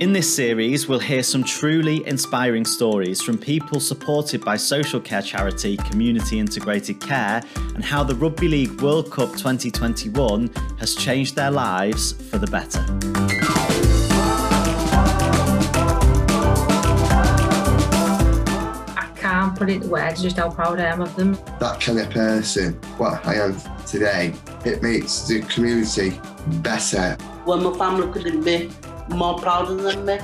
In this series, we'll hear some truly inspiring stories from people supported by social care charity Community Integrated Care and how the Rugby League World Cup 2021 has changed their lives for the better. I can't put it words just how proud I am of them. That kind of person, what I am today, it makes the community better. When my family couldn't be more prouder than me.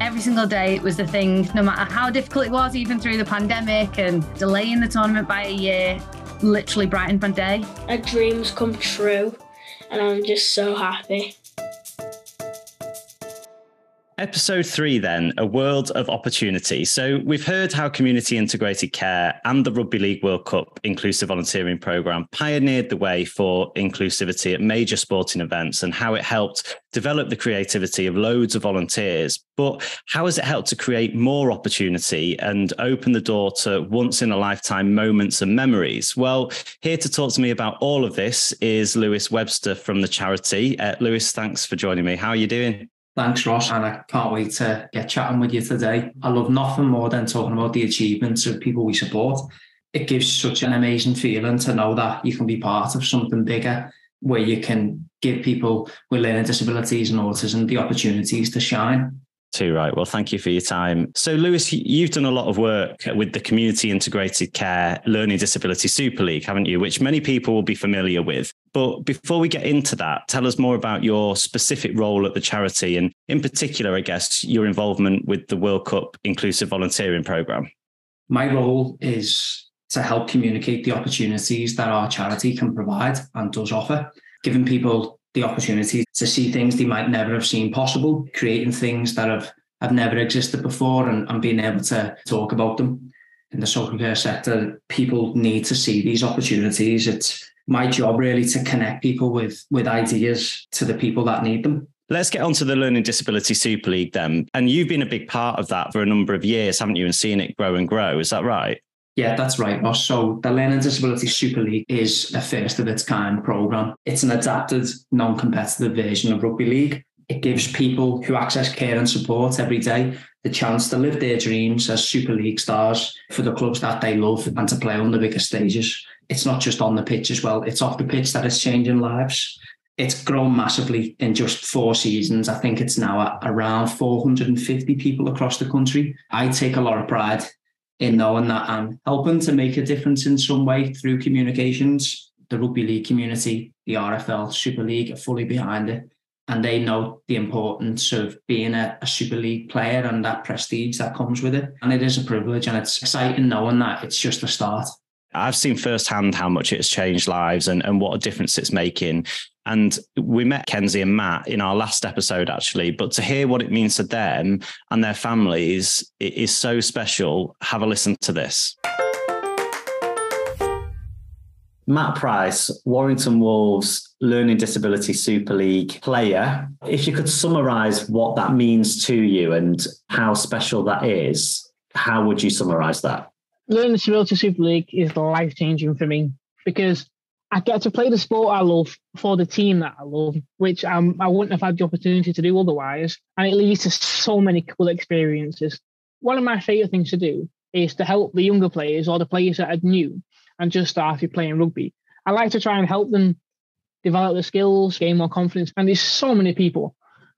Every single day it was the thing, no matter how difficult it was, even through the pandemic and delaying the tournament by a year, literally brightened my day. A dream's come true, and I'm just so happy. Episode three, then, a world of opportunity. So, we've heard how community integrated care and the Rugby League World Cup inclusive volunteering program pioneered the way for inclusivity at major sporting events and how it helped develop the creativity of loads of volunteers. But how has it helped to create more opportunity and open the door to once in a lifetime moments and memories? Well, here to talk to me about all of this is Lewis Webster from the charity. Uh, Lewis, thanks for joining me. How are you doing? Thanks, Ross, and I can't wait to get chatting with you today. I love nothing more than talking about the achievements of people we support. It gives such an amazing feeling to know that you can be part of something bigger where you can give people with learning disabilities and autism the opportunities to shine. Too right. Well, thank you for your time. So, Lewis, you've done a lot of work with the Community Integrated Care Learning Disability Super League, haven't you? Which many people will be familiar with. But before we get into that, tell us more about your specific role at the charity and, in particular, I guess, your involvement with the World Cup Inclusive Volunteering Programme. My role is to help communicate the opportunities that our charity can provide and does offer, giving people the opportunity to see things they might never have seen possible, creating things that have, have never existed before and, and being able to talk about them. In the social care sector, people need to see these opportunities. It's my job really to connect people with, with ideas to the people that need them. Let's get on to the Learning Disability Super League then. And you've been a big part of that for a number of years, haven't you? And seeing it grow and grow. Is that right? Yeah, that's right, Ross. So the Learning Disability Super League is a first of its kind program. It's an adapted, non-competitive version of rugby league. It gives people who access care and support every day the chance to live their dreams as Super League stars for the clubs that they love and to play on the bigger stages. It's not just on the pitch as well, it's off the pitch that is changing lives. It's grown massively in just four seasons. I think it's now around 450 people across the country. I take a lot of pride in knowing that I'm helping to make a difference in some way through communications. The rugby league community, the RFL Super League are fully behind it. And they know the importance of being a, a, Super League player and that prestige that comes with it. And it is a privilege and it's exciting knowing that it's just a start. I've seen firsthand how much it's changed lives and, and what a difference it's making. And we met Kenzie and Matt in our last episode, actually. But to hear what it means to them and their families it is so special. Have a listen to this. Matt Price, Warrington Wolves Learning Disability Super League player. If you could summarize what that means to you and how special that is, how would you summarize that? Learning Disability Super League is life changing for me because I get to play the sport I love for the team that I love, which um, I wouldn't have had the opportunity to do otherwise. And it leads to so many cool experiences. One of my favourite things to do is to help the younger players or the players that are new and just started playing rugby. I like to try and help them develop their skills, gain more confidence. And there's so many people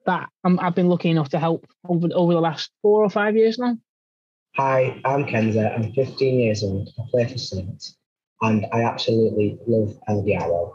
that i have been lucky enough to help over, over the last four or five years now. Hi, I'm Kenza. I'm 15 years old. I play for Saints and I absolutely love LDRL.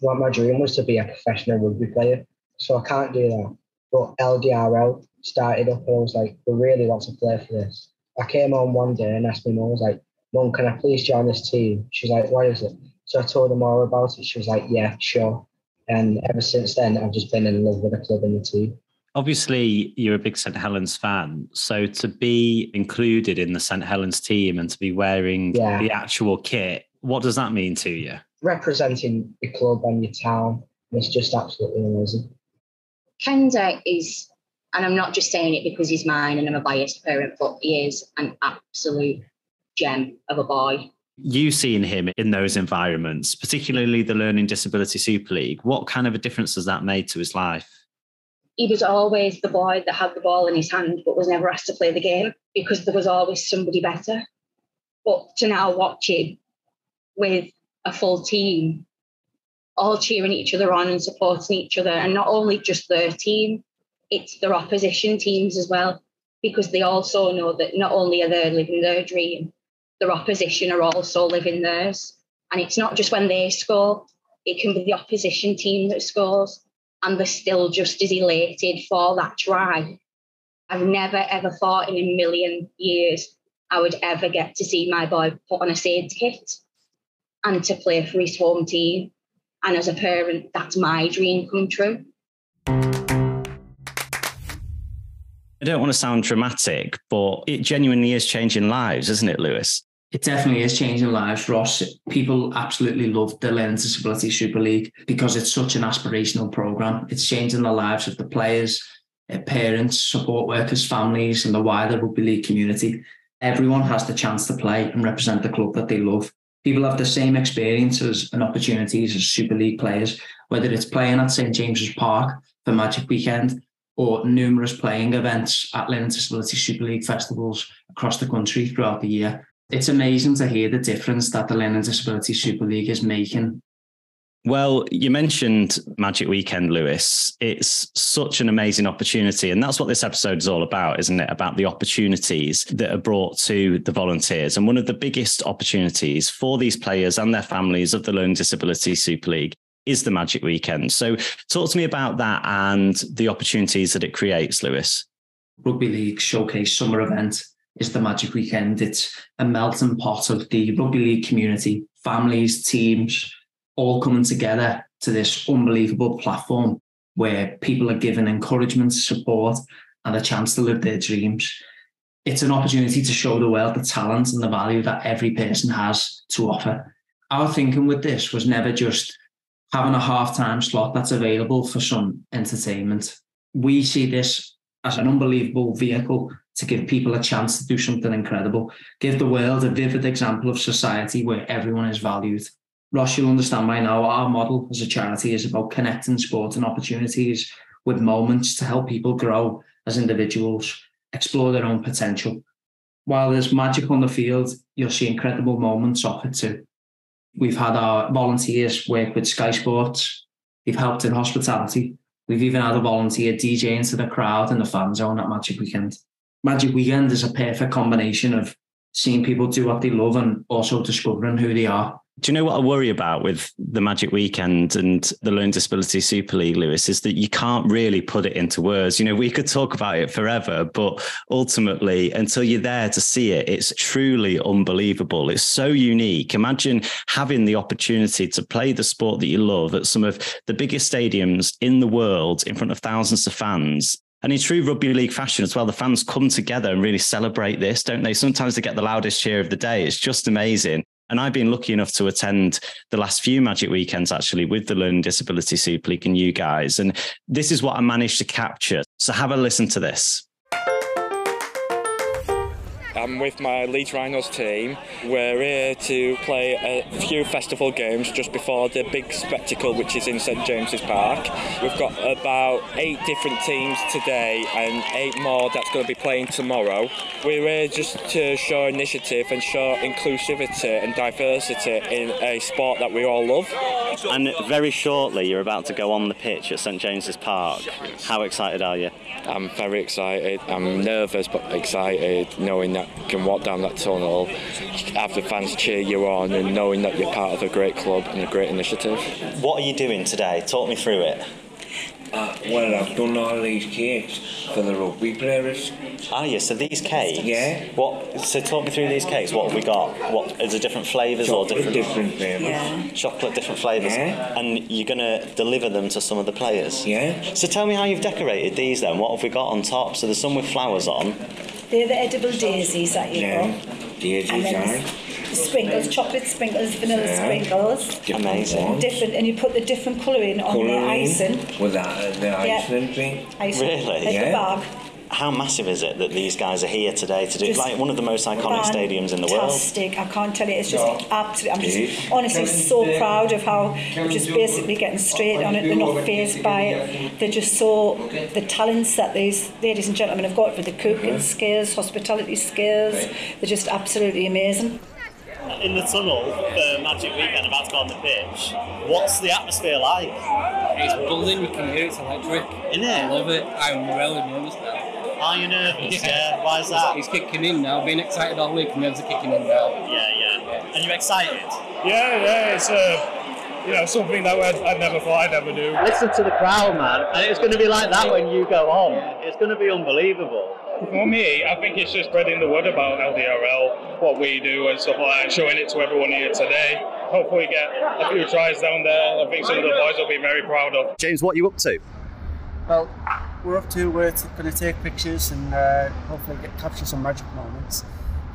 What my dream was to be a professional rugby player, so I can't do that. But LDRL started up, and I was like, "We really want to play for this." I came on one day and asked mum, "I was like, Mum, can I please join this team?" She's like, "What is it?" So I told her all about it. She was like, "Yeah, sure." And ever since then, I've just been in love with the club and the team obviously you're a big St Helens fan, so to be included in the St Helens team and to be wearing yeah. the actual kit, what does that mean to you? Representing the club and your town, it's just absolutely amazing. Kenza is, and I'm not just saying it because he's mine and I'm a biased parent, but he is an absolute gem of a boy. You seeing him in those environments, particularly the Learning Disability Super League, what kind of a difference has that made to his life? he was always the boy that had the ball in his hand but was never asked to play the game because there was always somebody better. But to now watch him with a full team, all cheering each other on and supporting each other, and not only just their team, it's their opposition teams as well, because they also know that not only are they living their dream, their opposition are also living theirs. And it's not just when they score, it can be the opposition team that scores and they're still just as elated for that try. I've never ever thought in a million years I would ever get to see my boy put on a Saints kit and to play for his home team. And as a parent, that's my dream come true. I don't want to sound dramatic, but it genuinely is changing lives, isn't it, Lewis? It definitely is changing lives, Ross. People absolutely love the Learning Disability Super League because it's such an aspirational program. It's changing the lives of the players, uh, parents, support workers, families, and the wider rugby league community. Everyone has the chance to play and represent the club that they love. People have the same experiences and opportunities as Super League players, whether it's playing at St James's Park for Magic Weekend or numerous playing events at Learning Disability Super League festivals across the country throughout the year it's amazing to hear the difference that the Learning Disability Super League is making. Well, you mentioned Magic Weekend, Lewis. It's such an amazing opportunity. And that's what this episode is all about, isn't it? About the opportunities that are brought to the volunteers. And one of the biggest opportunities for these players and their families of the Learning Disability Super League is the Magic Weekend. So, talk to me about that and the opportunities that it creates, Lewis. Rugby League Showcase Summer Event is the Magic Weekend. It's a melting pot of the rugby league community, families, teams, all coming together to this unbelievable platform where people are given encouragement, support, and a chance to live their dreams. It's an opportunity to show the world the talent and the value that every person has to offer. Our thinking with this was never just having a half time slot that's available for some entertainment. We see this as an unbelievable vehicle to give people a chance to do something incredible, give the world a vivid example of society where everyone is valued. Ross, you'll understand by now our model as a charity is about connecting sport and opportunities with moments to help people grow as individuals, explore their own potential. While there's magic on the field, you'll see incredible moments offered too. We've had our volunteers work with Sky Sports, they've helped in hospitality. We've even had a volunteer DJ into the crowd in the fan zone at Magic Weekend. Magic Weekend is a perfect combination of seeing people do what they love and also discovering who they are. Do you know what I worry about with the Magic Weekend and the Learning Disability Super League, Lewis, is that you can't really put it into words. You know, we could talk about it forever, but ultimately, until you're there to see it, it's truly unbelievable. It's so unique. Imagine having the opportunity to play the sport that you love at some of the biggest stadiums in the world in front of thousands of fans and in true rugby league fashion as well, the fans come together and really celebrate this, don't they? Sometimes they get the loudest cheer of the day. It's just amazing. And I've been lucky enough to attend the last few Magic weekends actually with the Learning Disability Super League and you guys. And this is what I managed to capture. So have a listen to this. I'm with my Leeds Rhinos team. We're here to play a few festival games just before the big spectacle, which is in St James's Park. We've got about eight different teams today and eight more that's going to be playing tomorrow. We're here just to show initiative and show inclusivity and diversity in a sport that we all love. And very shortly, you're about to go on the pitch at St James's Park. How excited are you? I'm very excited. I'm nervous but excited, knowing that can walk down that tunnel, have the fans cheer you on, and knowing that you're part of a great club and a great initiative. What are you doing today? Talk me through it. Uh, well, I've done all these cakes for the rugby players. Ah, yeah. So these cakes. Yeah. What? So talk me through these cakes. What have we got? What is it? Different flavours or different? different flavours. Yeah. Chocolate, different flavours. Yeah. And you're gonna deliver them to some of the players. Yeah. So tell me how you've decorated these. Then what have we got on top? So there's some with flowers on. They're the edible daisies that you Yeah. got. Daisies, And then the sprinkles, chocolate sprinkles, vanilla Yeah. sprinkles. Amazing. ones. Different, and you put the different colouring on the icing. With that, the Yeah. icing thing. icing Really? At Yeah. the bag. How massive is it that these guys are here today to do Just like one of the most iconic stadiums in the world? Fantastic. I can't tell you. It's just absolutely. I'm just honestly so proud of how they're just basically getting straight on it. They're not phased by it. They're just so the talents that these ladies and gentlemen have got for the cooking skills, hospitality skills. They're just absolutely amazing. In the tunnel for Magic Weekend, about to go on the pitch. What's the atmosphere like? It's buzzing, you can hear it, it's electric. Isn't it? I love it. I'm really nervous now. Are you nervous? Yeah. Why is that? He's kicking in now. Been excited all week, nerves are kicking in now. Yeah, yeah. And you excited? Yeah, yeah, it's uh, you know something that I'd, I'd never thought I'd ever do. Listen to the crowd, man. And it's going to be like that when you go on. It's going to be unbelievable. For me, I think it's just spreading the word about LDRL, what we do and stuff like that, and showing it to everyone here today. Hopefully, get a few tries down there. I think some of the boys will be very proud of. James, what are you up to? Well, we're up to we're going to take pictures and uh, hopefully get capture some magic moments,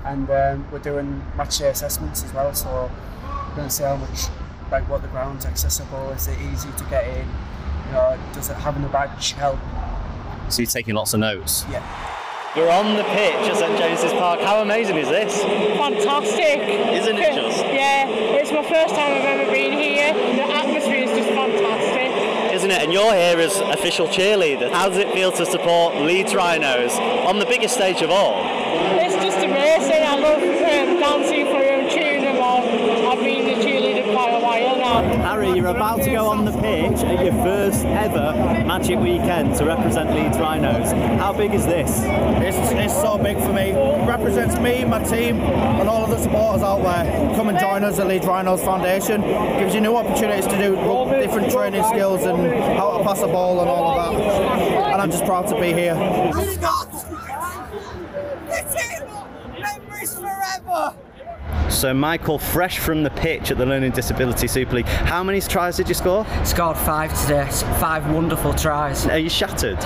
and um, we're doing match day assessments as well. So we're going to see how much, like, what the ground's accessible. Is it easy to get in? You know, does it having a badge help? So you're taking lots of notes? Yeah. We're on the pitch at St James's Park. How amazing is this? Fantastic. Isn't it just? Yeah, it's my first time I've ever been here. The atmosphere is just fantastic. Isn't it? And you're here as official cheerleader. How does it feel to support Leeds Rhinos on the biggest stage of all? It's just amazing. I love um, dancing for them, cheering them on. I've been a cheerleader quite a while now. Harry, you're about to go on the pitch at your first ever Magic Weekend to represent Leeds Rhinos. How big is this? It's, it's so big for me. It represents me, my team, and all of the supporters out there. Come and join us at Leeds Rhinos Foundation. Gives you new opportunities to do different training skills and how to pass a ball and all of that. And I'm just proud to be here. Memories forever. So, Michael, fresh from the pitch at the Learning Disability Super League, how many tries did you score? Scored five today, five wonderful tries. Are you shattered?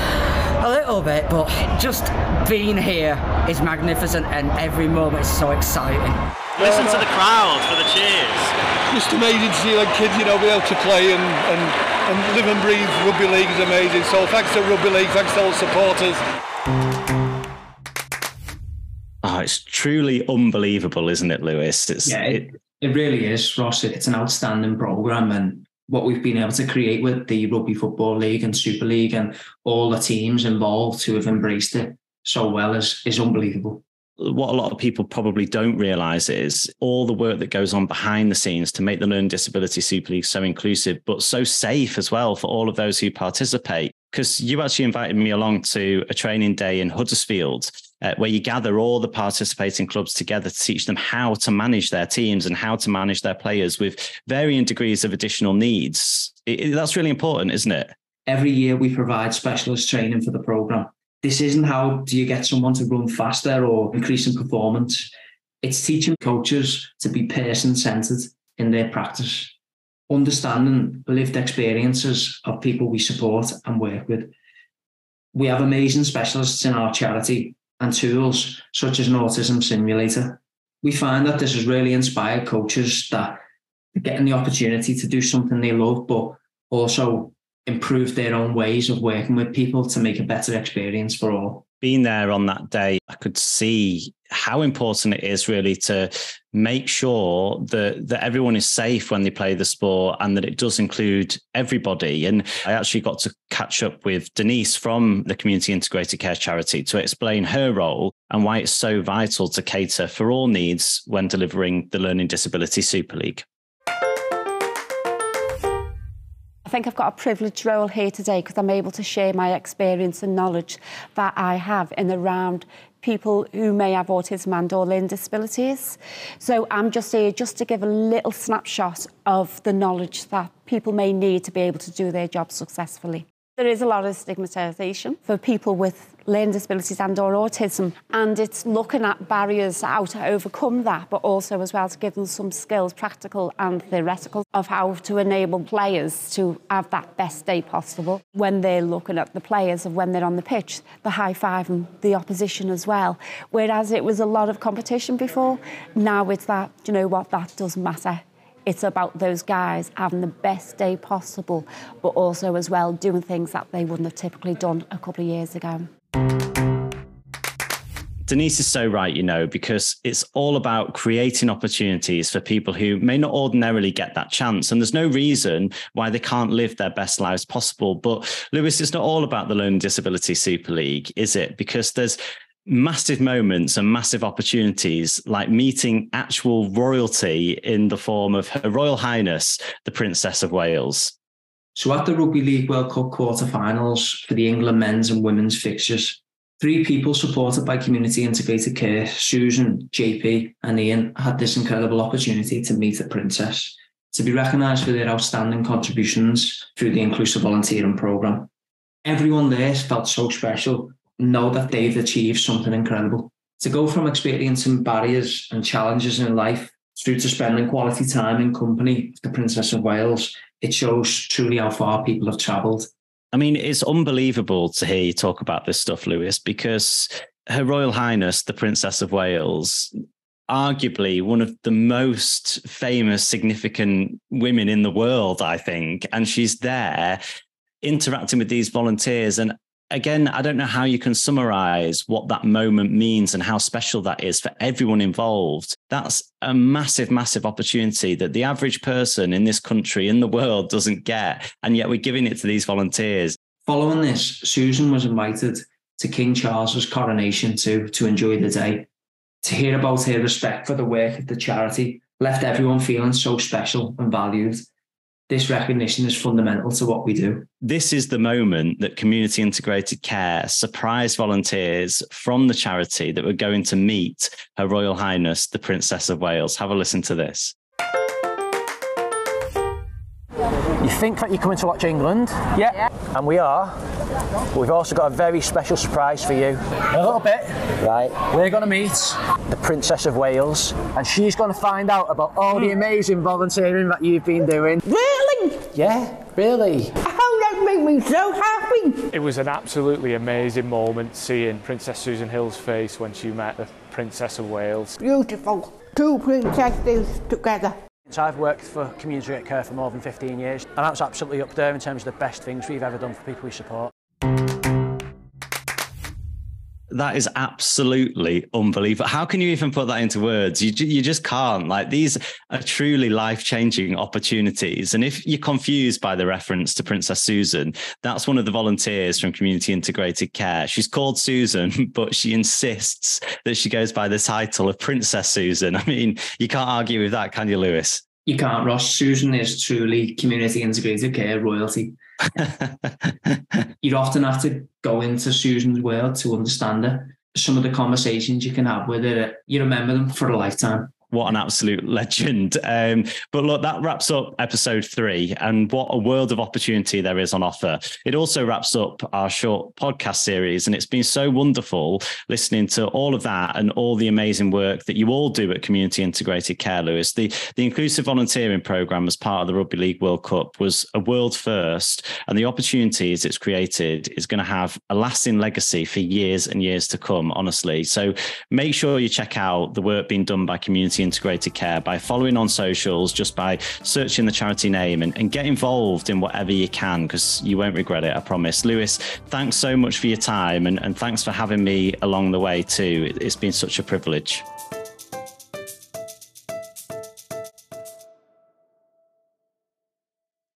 A little bit, but just being here is magnificent and every moment is so exciting. Listen to the crowd for the cheers. Just amazing to see like kids, you know, be able to play and, and, and live and breathe rugby league is amazing. So thanks to rugby league, thanks to all the supporters. Oh, it's truly unbelievable, isn't it, Lewis? It's, yeah, it, it really is, Ross. It's an outstanding programme and what we've been able to create with the Rugby Football League and Super League and all the teams involved who have embraced it so well is, is unbelievable what a lot of people probably don't realize is all the work that goes on behind the scenes to make the Learning Disability Super League so inclusive, but so safe as well for all of those who participate. Because you actually invited me along to a training day in Huddersfield. Uh, where you gather all the participating clubs together to teach them how to manage their teams and how to manage their players with varying degrees of additional needs. It, it, that's really important, isn't it? Every year we provide specialist training for the program this isn't how do you get someone to run faster or increase in performance. It's teaching coaches to be person centered in their practice, understanding lived experiences of people we support and work with. We have amazing specialists in our charity and tools such as an autism simulator. We find that this has really inspired coaches that are getting the opportunity to do something they love, but also improve their own ways of working with people to make a better experience for all. Being there on that day, I could see how important it is really to make sure that that everyone is safe when they play the sport and that it does include everybody. And I actually got to catch up with Denise from the Community Integrated Care Charity to explain her role and why it's so vital to cater for all needs when delivering the Learning Disability Super League. I think I've got a privileged role here today because I'm able to share my experience and knowledge that I have in around people who may have autism and or learning disabilities. So I'm just here just to give a little snapshot of the knowledge that people may need to be able to do their job successfully. There is a lot of stigmatisation for people with learning disabilities and or autism and it's looking at barriers how to overcome that but also as well to give them some skills practical and theoretical of how to enable players to have that best day possible. When they're looking at the players of when they're on the pitch the high five and the opposition as well. Whereas it was a lot of competition before now it's that you know what? That doesn't matter it's about those guys having the best day possible, but also as well doing things that they wouldn't have typically done a couple of years ago. Denise is so right, you know, because it's all about creating opportunities for people who may not ordinarily get that chance. And there's no reason why they can't live their best lives possible. But Lewis, it's not all about the Learning Disability Super League, is it? Because there's massive moments and massive opportunities like meeting actual royalty in the form of Her Royal Highness, the Princess of Wales. So at the Rugby League World Cup quarter-finals for the England men's and women's fixtures, three people supported by community integrated care, Susan, JP, and Ian, had this incredible opportunity to meet the princess, to be recognised for their outstanding contributions through the inclusive volunteering programme. Everyone there felt so special, know that they've achieved something incredible. To go from experiencing barriers and challenges in life through to spending quality time in company of the Princess of Wales, it shows truly how far people have travelled I mean, it's unbelievable to hear you talk about this stuff, Lewis, because Her Royal Highness, the Princess of Wales, arguably one of the most famous, significant women in the world, I think. And she's there interacting with these volunteers. And again, I don't know how you can summarize what that moment means and how special that is for everyone involved. That's a massive, massive opportunity that the average person in this country, in the world, doesn't get. And yet we're giving it to these volunteers. Following this, Susan was invited to King Charles's coronation to, to enjoy the day. To hear about her respect for the work of the charity left everyone feeling so special and valued this recognition is fundamental to what we do. This is the moment that community integrated care surprised volunteers from the charity that were going to meet Her Royal Highness, the Princess of Wales. Have a listen to this. You think that you're coming to watch England? Yeah. yeah. And we are. But we've also got a very special surprise for you. A little bit. Right. We're going to meet the Princess of Wales, and she's going to find out about all the hmm. amazing volunteering that you've been doing. Really? Yeah, really. Oh, that made me so happy. It was an absolutely amazing moment seeing Princess Susan Hill's face when she met the Princess of Wales. Beautiful. Two princesses together. So I've worked for community care for more than 15 years and that's absolutely up there in terms of the best things we've ever done for people we support. That is absolutely unbelievable. How can you even put that into words? You, you just can't. Like these are truly life changing opportunities. And if you're confused by the reference to Princess Susan, that's one of the volunteers from Community Integrated Care. She's called Susan, but she insists that she goes by the title of Princess Susan. I mean, you can't argue with that, can you, Lewis? You can't, Ross. Susan is truly Community Integrated Care royalty. You'd often have to go into Susan's world to understand her. Some of the conversations you can have with her, you remember them for a lifetime what an absolute legend. Um, but look, that wraps up episode three and what a world of opportunity there is on offer. It also wraps up our short podcast series. And it's been so wonderful listening to all of that and all the amazing work that you all do at Community Integrated Care, Lewis. The, the inclusive volunteering program as part of the Rugby League World Cup was a world first. And the opportunities it's created is going to have a lasting legacy for years and years to come, honestly. So make sure you check out the work being done by Community Integrated Care by following on socials, just by searching the charity name and, and get involved in whatever you can because you won't regret it, I promise. Lewis, thanks so much for your time and, and thanks for having me along the way too. It's been such a privilege.